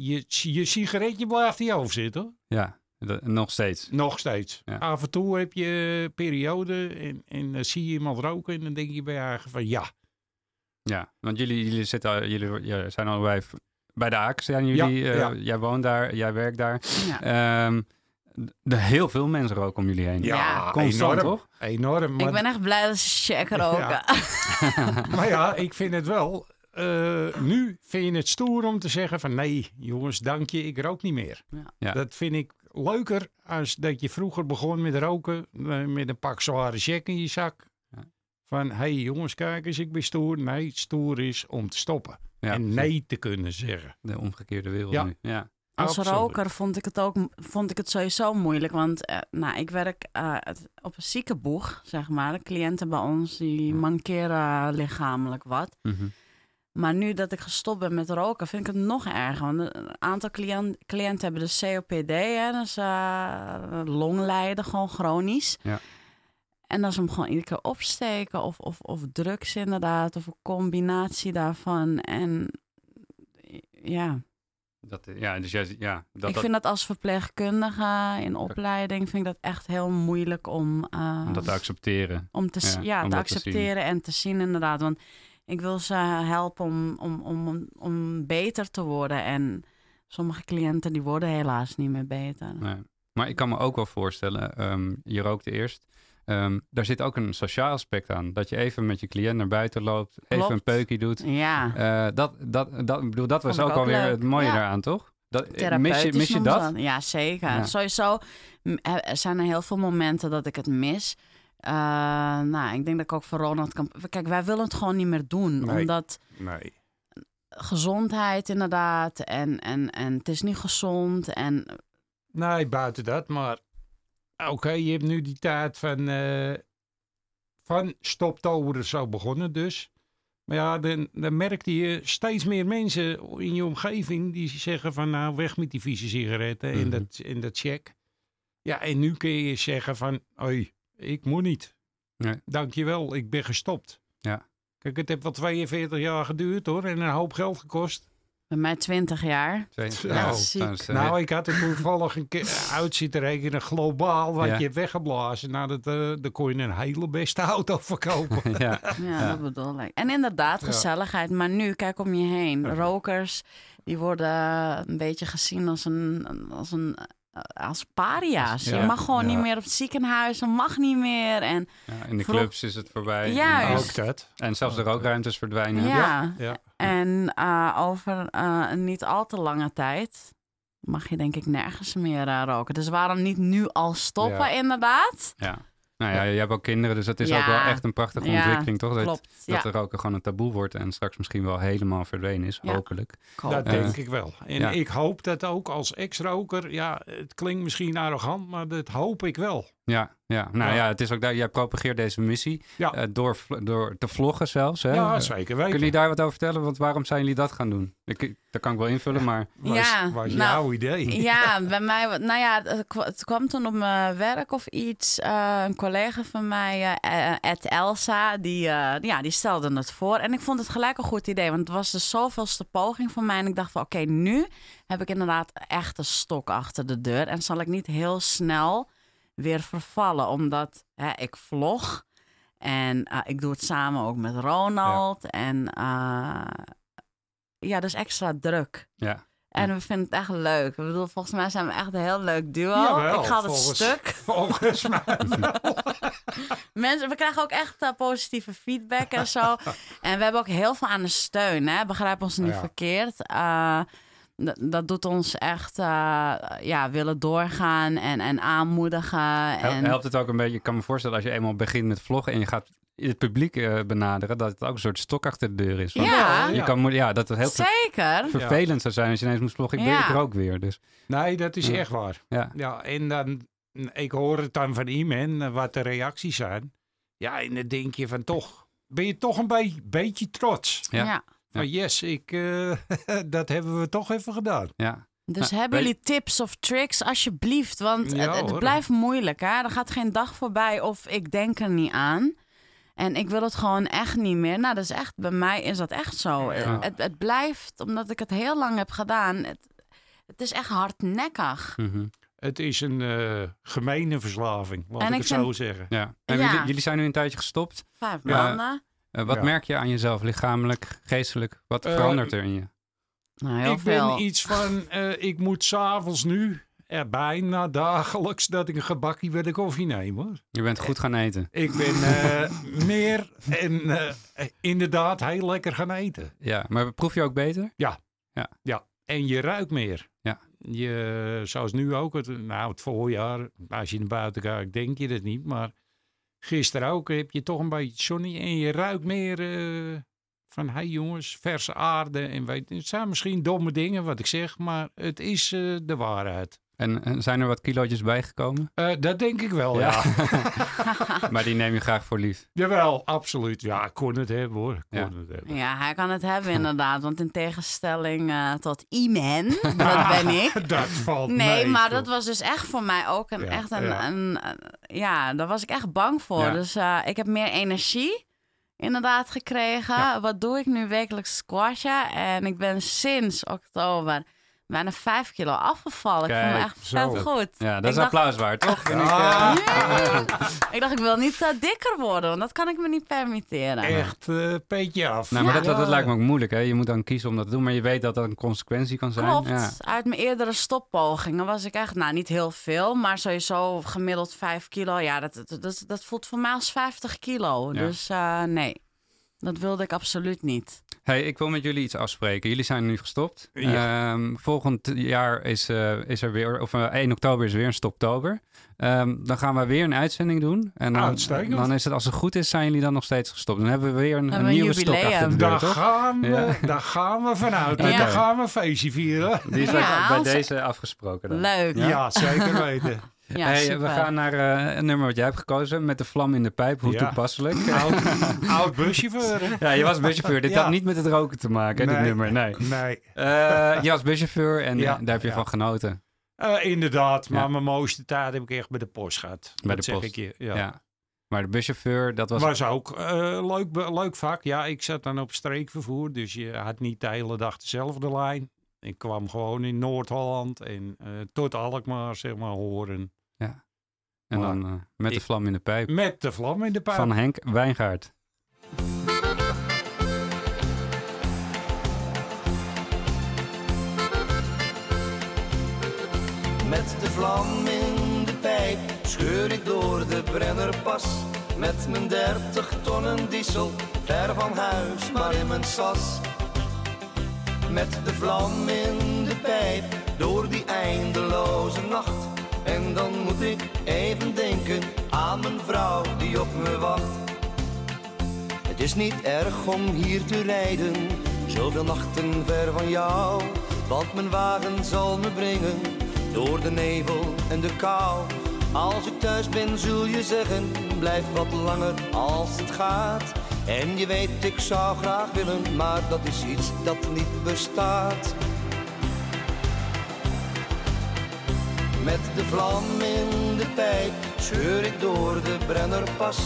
Je, je sigaretje blijft in je hoofd zitten hoor. Ja, dat- nog steeds. Nog steeds. Ja. Af en toe heb je periode en, en dan zie je iemand roken en dan denk je bij je eigen van ja. Ja, want jullie, jullie, zitten, al- jullie ja, zijn allebei v- bij de AAK. Zijn jullie, Ja, eh, ja. Jij woont daar, jij werkt daar. Ja. Ehm, er heel veel mensen roken om jullie heen. Ja. Constant, enorm. toch? Enorm. Maar, Ik ben echt blij dat ze checken [laughs] roken. maar ja, ik vind het wel. Eh, nu vind je het stoer om te zeggen van nee, jongens, dank je, ik rook niet meer. Ja. Ja. Dat vind ik leuker als dat je vroeger begon met roken eh, met een pak zware check in je zak. Ja. Van hé hey, jongens, kijk eens, ik ben stoer. Nee, stoer is om te stoppen. Ja, en nee te kunnen zeggen. De omgekeerde wereld Ja. nu. Ja. Als Absoluut. roker vond ik het ook vond ik het sowieso moeilijk. Want eh, nou, ik werk op een ziekenboeg, zeg maar. De cliënten bij ons die mankeren lichamelijk wat. Mhm. Maar nu dat ik gestopt ben met roken, vind ik het nog erger. Want een aantal cliënt, cliënten hebben de COPD, hè, dus eh, longlijden, gewoon chronisch. Ja. En dat is hem gewoon iedere keer opsteken of, of, of drugs inderdaad, of een combinatie daarvan. En ja, Dat, ja, dus jij, ja, dat, ik dat, vind dat als verpleegkundige in opleiding vind ik dat echt heel moeilijk om, eh, om dat te accepteren. om te, ja, ja, om te accepteren en te zien inderdaad. Want ik wil ze helpen om, om, om, om beter te worden. En sommige cliënten die worden helaas niet meer beter. Nee. Maar ik kan me ook wel voorstellen, ehm, je rookte eerst. Ehm, daar zit ook een sociaal aspect aan. Dat je even met je cliënt naar buiten loopt, even een peukje doet. Ja, Eh, dat, dat, dat, bedoel, dat was ook ook alweer leuk. het mooie Ja. daaraan, toch? Dat, mis je, therapeutisch mis je dat? Ja, zeker. Ja. Sowieso er zijn er heel veel momenten dat ik het mis. Eh, nou, ik denk dat ik ook voor Ronald kan... Kijk, wij willen het gewoon niet meer doen. Nee. Omdat Nee. gezondheid inderdaad. En, en, en het is niet gezond. En Nee, buiten dat. Maar oké, je hebt nu die tijd van, eh van stoptober zo begonnen dus. Maar ja, dan, dan merkte je steeds meer mensen in je omgeving die zeggen van nou weg met die vieze sigaretten en, Mhm. dat, en dat check. Ja, en nu kun je zeggen van hoi, ik moet niet. Nee. Dankjewel, ik ben gestopt. Ja. Kijk, het heeft wel 42 jaar geduurd hoor en een hoop geld gekost. Bij mij 20 jaar. Ja, is, eh, Nou, ik had er toevallig een keer uit zitten rekenen, globaal, wat Ja. je hebt weggeblazen. Nou, dat, eh dan kon je een hele beste auto [laughs] verkopen. [laughs] ja. Ja, dat bedoel ik. En inderdaad, gezelligheid. Maar nu, kijk om je heen. Rokers, die worden een beetje gezien als een... Als een als paria's. Ja, je mag gewoon ja. niet meer op het ziekenhuis, dat mag niet meer. En Ja, in de Vroeg- clubs is het voorbij. Juist. Ook dat. En zelfs de rookruimtes verdwijnen. ja, Ja. en eh, over eh, een niet al te lange tijd mag je denk ik nergens meer eh, roken. Dus waarom niet nu al stoppen, Ja. inderdaad? Ja. Nou ja, je hebt ook kinderen, dus dat is Ja. ook wel echt een prachtige Ja, ontwikkeling, toch? Dat, Klopt. dat ja, er roken gewoon een taboe wordt en straks misschien wel helemaal verdwenen is, Ja. hopelijk. Dat denk ik wel. En Ja. ik hoop dat ook als ex-roker. Ja, het klinkt misschien arrogant, maar dat hoop ik wel. Ja, ja. nou ja, Ja. het is ook daar, jij propageert deze missie Ja. eh, door, door te vloggen zelfs. Hè? Ja, zeker Kunnen weten. jullie daar wat over vertellen? Want waarom zijn jullie dat gaan doen? Ik, dat kan ik wel invullen, maar Was, Ja, was nou, jouw idee? Ja, [laughs] bij mij, nou ja, het, kwa- het kwam toen op mijn werk of iets. eh, een collega van mij, eh, Ed Elsa, die, eh, ja, die stelde het voor. En ik vond het gelijk een goed idee, want het was de zoveelste poging voor mij. En ik dacht van, oké, nu heb ik inderdaad echt een stok achter de deur. En zal ik niet heel snel weer vervallen, omdat hè, ik vlog. En eh, ik doe het samen ook met Ronald. En eh, ja, dus extra druk. ja. En we vinden het echt leuk. Ik bedoel, volgens mij zijn we echt een heel leuk duo. Jawel, ik ga het stuk. Volgens mij [laughs] wel. Mensen, we krijgen ook echt eh, positieve feedback en zo. [laughs] en we hebben ook heel veel aan de steun. Hè? Begrijp ons niet Ja. verkeerd. Dat, dat doet ons echt eh, ja, willen doorgaan en, en aanmoedigen. En, Helpt het ook een beetje? Ik kan me voorstellen als je eenmaal begint met vloggen en je gaat het publiek eh, benaderen, dat het ook een soort stok achter de deur is. Want Ja. Je kan, ja, dat het heel ver- Zeker. vervelend zou zijn als je ineens moest vloggen. Ik ben Ja. er ook weer. Dus Nee, dat is Ja. echt waar. ja, Ja, en dan, ik hoor het dan van iemand eh, wat de reacties zijn. Ja, en dan denk je van toch, ben je toch een be- beetje trots. Ja. Ja. Van yes, ik, eh, [laughs] dat hebben we toch even gedaan. ja. Dus Nou, hebben jullie tips of tricks, alsjeblieft? Want Ja, het, blijft moeilijk, hè? Er gaat geen dag voorbij of ik denk er niet aan. En ik wil het gewoon echt niet meer. Nou, dat is echt, bij mij is dat echt zo. Ja. Het, het blijft, omdat ik het heel lang heb gedaan, het, het is echt hardnekkig. Mhm. Het is een eh gemene verslaving, laat En ik ik het vind- zo zeggen. ja. En Ja. Jullie, jullie zijn nu een tijdje gestopt. Vijf Ja. maanden. Eh, wat Ja. merk je aan jezelf, lichamelijk, geestelijk? Wat Eh, verandert er in je? Nou, heel ik veel. ben iets van, eh, ik moet s'avonds nu, eh, bijna dagelijks, dat ik een gebakje bij de koffie neem hoor. Je bent goed gaan eten. Ik ben eh, [laughs] meer en eh, inderdaad heel lekker gaan eten. Ja, maar proef je ook beter? En je ruikt meer. Ja. Je, zoals nu ook, het, nou, het voorjaar, als je naar buiten kijkt, denk je dat niet. Maar gisteren ook heb je toch een beetje zonny en je ruikt meer eh, van, hé hey jongens, verse aarde. En weet, het zijn misschien domme dingen wat ik zeg, maar het is eh, de waarheid. En, en zijn er wat kilootjes bijgekomen? Eh, dat denk ik wel, ja. [laughs] maar die neem je graag voor lief. Jawel, absoluut. Ja, ik kon het hebben hoor. Ik kon Ja. het hebben. Ja, hij kan het hebben [laughs] inderdaad. Want in tegenstelling eh, tot Iman, [laughs] dat ben ik. Dat valt Nee, mee, maar toch. dat was dus echt voor mij ook een, Ja, echt een, ja. een, een- ja, daar was ik echt bang voor. Ja. Dus eh, ik heb meer energie inderdaad gekregen. Wat doe ik nu wekelijks squashen? En ik ben sinds oktober bijna vijf kilo afgevallen. ik voel me echt zo. vet goed. Ja, dat Ik is dacht- applaus waard, toch? Vind ik, Ik dacht, ik wil niet eh, dikker worden, want dat kan ik me niet permitteren. Echt eh petje af. Nou, maar Ja. dat, dat, dat lijkt me ook moeilijk. Hè? Je moet dan kiezen om dat te doen, maar je weet dat dat een consequentie kan zijn. Klopt. Ja. Uit mijn eerdere stoppogingen was ik echt, nou niet heel veel, maar sowieso gemiddeld 5 kilo. Ja, dat, dat, dat, dat voelt voor mij als 50 kilo. Ja. Dus eh, nee, dat wilde ik absoluut niet. Hey, ik wil met jullie iets afspreken. Jullie zijn nu gestopt. Ja. Ehm, volgend jaar is, eh, is er weer, of eh, 1 oktober is weer een stoptober. Ehm, dan gaan we weer een uitzending doen. En dan, Uitstekend. dan is het, als het goed is, zijn jullie dan nog steeds gestopt. Dan hebben we weer een, we nieuwe stok jubileum. achter de deur, Daar toch? gaan, we, Ja. daar gaan we vanuit. Ja. En daar gaan we feestje vieren. Die is bij- Ja, bij als- deze afgesproken. Dan. Leuk. Ja, Ja, zeker [laughs] weten. Hey, super. we gaan naar eh, een nummer wat jij hebt gekozen. Met de vlam in de pijp. Hoe Ja. toepasselijk. [laughs] Oud, [laughs] oud buschauffeur, hè? ja, je was buschauffeur. Dit Ja. had niet met het roken te maken, hè, dit Nee. nummer. Nee. Nee, Eh, je was buschauffeur en Ja. eh, daar heb je Ja. van genoten. Eh, inderdaad. Maar Ja. mijn mooiste tijd heb ik echt bij de post gehad. Bij Dat de zeg post. ik je. Ja. Ja. Maar de buschauffeur, dat was... was ook eh, leuk, leuk vak. Ja, ik zat dan op streekvervoer, dus je had niet de hele dag dezelfde lijn. Ik kwam gewoon in Noord-Holland en eh, tot Alkmaar, zeg maar, horen. En dan eh, met de vlam in de pijp. Met de vlam in de pijp. Van Henk Wijngaard. Met de vlam in de pijp scheur ik door de Brennerpas. Met mijn 30 tonnen diesel, ver van huis, maar in mijn sas. Met de vlam in de pijp, door die eindeloze nacht. Dan moet ik even denken aan mijn vrouw die op me wacht. Het is niet erg om hier te rijden, zoveel nachten ver van jou. Want mijn wagen zal me brengen door de nevel en de kou. Als ik thuis ben, zul je zeggen: blijf wat langer als het gaat. En je weet, ik zou graag willen, maar dat is iets dat niet bestaat. Met de vlam in de pijp scheur ik door de Brennerpas.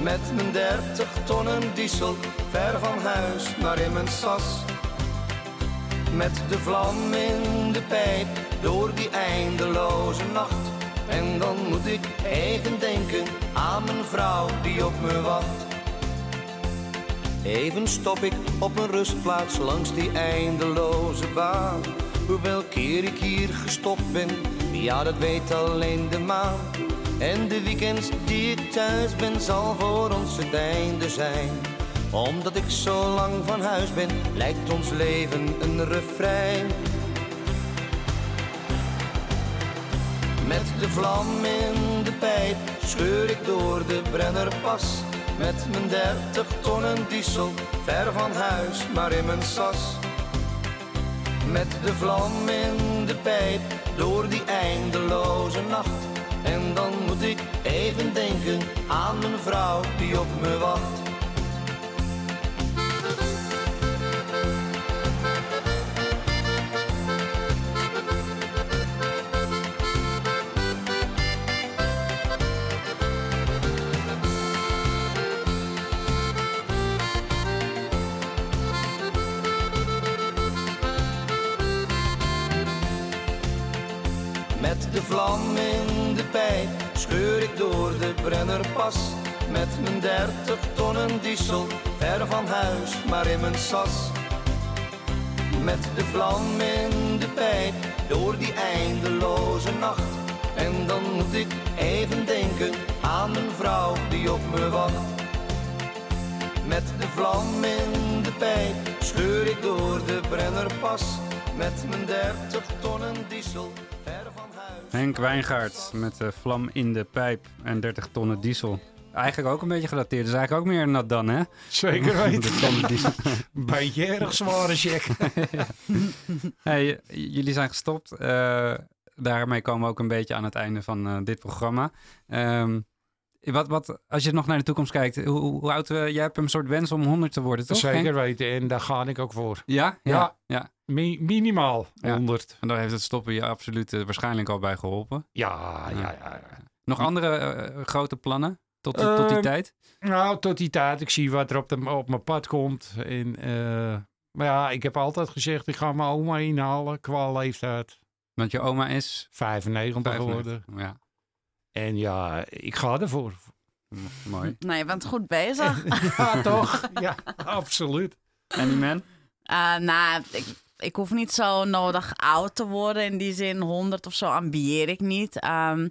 Met mijn 30 tonnen diesel, ver van huis, maar in mijn sas. Met de vlam in de pijp, door die eindeloze nacht. En dan moet ik even denken aan mijn vrouw die op me wacht. Even stop ik op een rustplaats langs die eindeloze baan. Hoeveel keer ik hier gestopt ben, ja dat weet alleen de maan. En de weekends die ik thuis ben, zal voor ons het einde zijn. Omdat ik zo lang van huis ben, lijkt ons leven een refrein. Met de vlam in de pijp scheur ik door de Brennerpas. Met mijn 30 tonnen diesel, ver van huis, maar in mijn sas. Met de vlam in de pijp, door die eindeloze nacht. En dan moet ik even denken aan mijn vrouw die op me wacht. Met mijn 30 tonnen diesel, ver van huis, maar in mijn sas. Met de vlam in de pijp, door die eindeloze nacht. En dan moet ik even denken aan mijn vrouw die op me wacht. Met de vlam in de pijp scheur ik door de Brennerpas. Met mijn 30 tonnen diesel. Henk Wijngaard met de vlam in de pijp en 30 tonnen diesel. Eigenlijk ook een beetje gedateerd. Dus eigenlijk ook meer nat dan, hè? Zeker [laughs] weten. [laughs] Beetje erg zware check. [laughs] hey, jullie zijn gestopt. Eh, daarmee komen we ook een beetje aan het einde van eh, dit programma. Ehm, wat, wat, als je nog naar de toekomst kijkt, hoe, hoe oud... eh, jij hebt een soort wens om 100 te worden, toch? Zeker Henk? weten. En daar ga ik ook voor. Ja? Ja. Ja. ja. Mi- minimaal Ja. 100. En daar heeft het stoppen je absoluut eh, waarschijnlijk al bij geholpen. Ja, ja, ja. Nog andere eh, grote plannen tot, die- tot die Ehm, tijd? Nou, tot die tijd. Ik zie wat er op, de, op mijn pad komt. En, maar ja, ik heb altijd gezegd, ik ga mijn oma inhalen qua leeftijd. Want je oma is 95 geworden. Ja, En ja, ik ga ervoor. mooi. Nou, je bent goed bezig. [laughs] Ja, toch? Ja, absoluut. En die man? Eh, nou, ik, ik hoef niet zo nodig oud te worden. In die zin, 100 of zo ambieer ik niet. Ehm,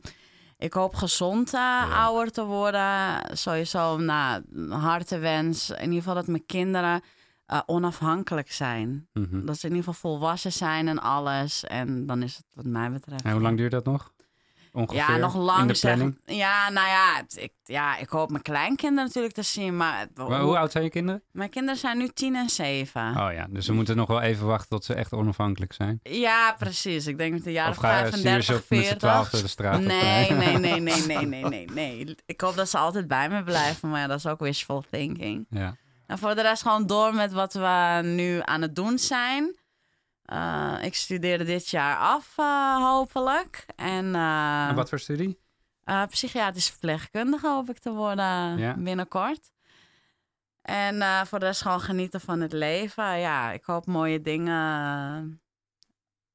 ik hoop gezond eh, ouder te worden. Sowieso, nou, een hartewens. In ieder geval dat mijn kinderen eh, onafhankelijk zijn. Mhm. Dat ze in ieder geval volwassen zijn en alles. En dan is het wat mij betreft. En hoe lang duurt dat nog? Ongeveer Ja, nog lang? Ja, nou ja, het- ik, ja, ik hoop mijn kleinkinderen natuurlijk te zien. Maar, Maar hoe oud zijn je kinderen? Mijn kinderen zijn nu 10 en 7. Oh ja, dus we moeten nog wel even wachten tot ze echt onafhankelijk zijn. Ja, precies. Ik denk met de jaren Of ga je, stuur je ze 35, op met z'n 40. twaalf door de straat op? Nee, nee, nee, nee, nee, nee, nee, nee. Ik hoop dat ze altijd bij me blijven, maar ja, dat is ook wishful thinking. Ja. En voor de rest gewoon door met wat we nu aan het doen zijn. Eh, ik studeerde dit jaar af, eh, hopelijk. En, eh, En wat voor studie? psychiatrisch verpleegkundige hoop ik te worden Ja. binnenkort. En voor de rest gewoon genieten van het leven. Ja, ik hoop mooie dingen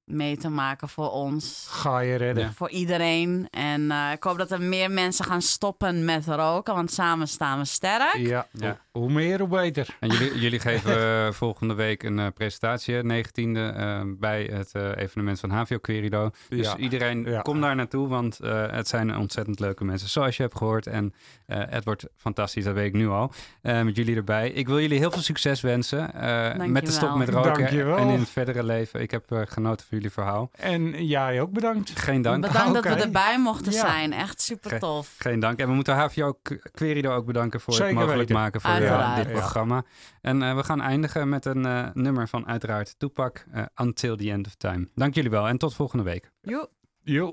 mee te maken voor ons. Ga je redden. Voor iedereen. En ik hoop dat er meer mensen gaan stoppen met roken. Want samen staan we sterk. Ja, Ja. Hoe meer hoe beter. En jullie, jullie geven [laughs] eh, volgende week een eh, presentatie, hè, 19e, eh, bij het eh, evenement van HVO Querido. Dus Ja. iedereen, Ja. kom daar naartoe, want eh, het zijn ontzettend leuke mensen, zoals je hebt gehoord. En eh, het wordt fantastisch, dat weet ik nu al, eh, met jullie erbij. Ik wil jullie heel veel succes wensen eh, met de stop met roken Dankjewel. en in het verdere leven. Ik heb genoten van jullie verhaal. En jij ook bedankt. Geen dank. Bedankt dat we erbij mochten Ja. zijn. Echt super Ge- tof. Geen dank. En we moeten HVO Querido ook bedanken voor Zeker het mogelijk weten. maken voor Eh, dit Ja. programma. En eh, we gaan eindigen met een eh, nummer van uiteraard Toepak, eh, Until the End of Time. Dank jullie wel en tot volgende week. Joe. Jo.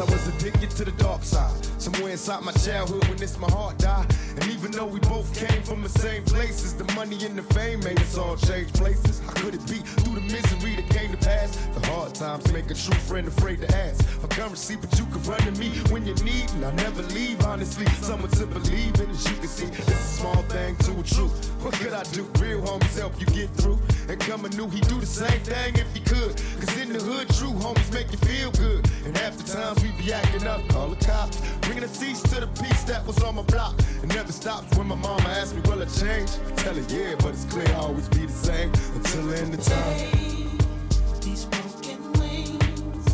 I was addicted to the dark side. Somewhere inside my childhood when this my heart died. And even though we both came from the same places, the money and the fame made us all change places. How could it be through the misery that came to pass? The hard times make a true friend afraid to ask for currency, but you can run to me when you need, and I never leave. Honestly, someone to believe in, as you can see, it's a small thing to a truth. What could I do? Real homies help you get through. And coming new, he do the same thing if he could. Cause in the hood, true homies make you feel good. And half the times we be acting up, call the cops. Bringing a cease to the peace that was on my block. It never stops when my mama asks me, will I change? I tell her, yeah, but it's clear I'll always be the same until the end of time. These broken wings.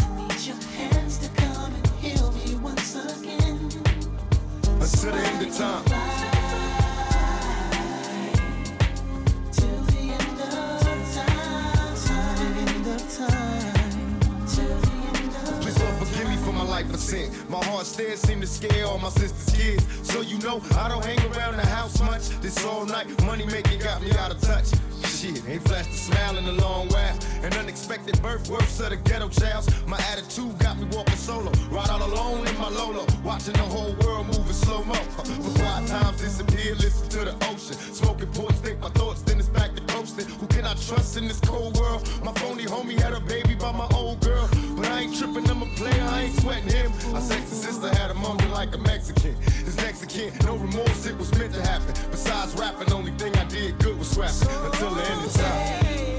I need your hands to come and heal me once again. Until the end of time. My heart still seem to scare all my sister's kids. So you know I don't hang around the house much. This all night money making got me out of touch. Shit, ain't flashed a smile in a long while. An unexpected birth, worse of the ghetto childs. My attitude got me walking solo. Ride all alone in my Lolo. Watching the whole world move in slow mo. Uh, for quiet times disappear, listen to the ocean. Smoking ports, think my thoughts, then it's back Who can I trust in this cold world? My phony homie had a baby by my old girl. But I ain't tripping, I'm a player, I ain't sweating him. My sexy sister had a moment like a Mexican. His next of no remorse, it was meant to happen. Besides rapping, only thing I did good was rapping. Until the end of time.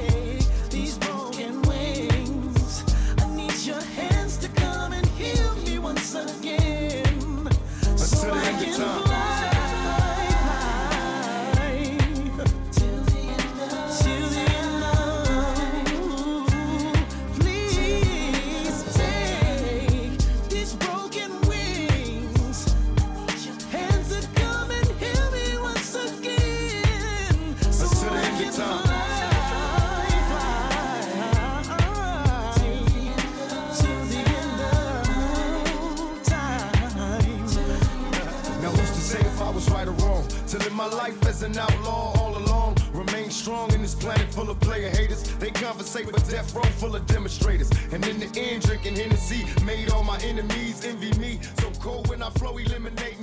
My life as an outlaw all along. Remain strong in this planet full of player haters. They conversate with death row full of demonstrators. And in the end, drinking Hennessy made all my enemies envy me. So cold when I flow, eliminating easily.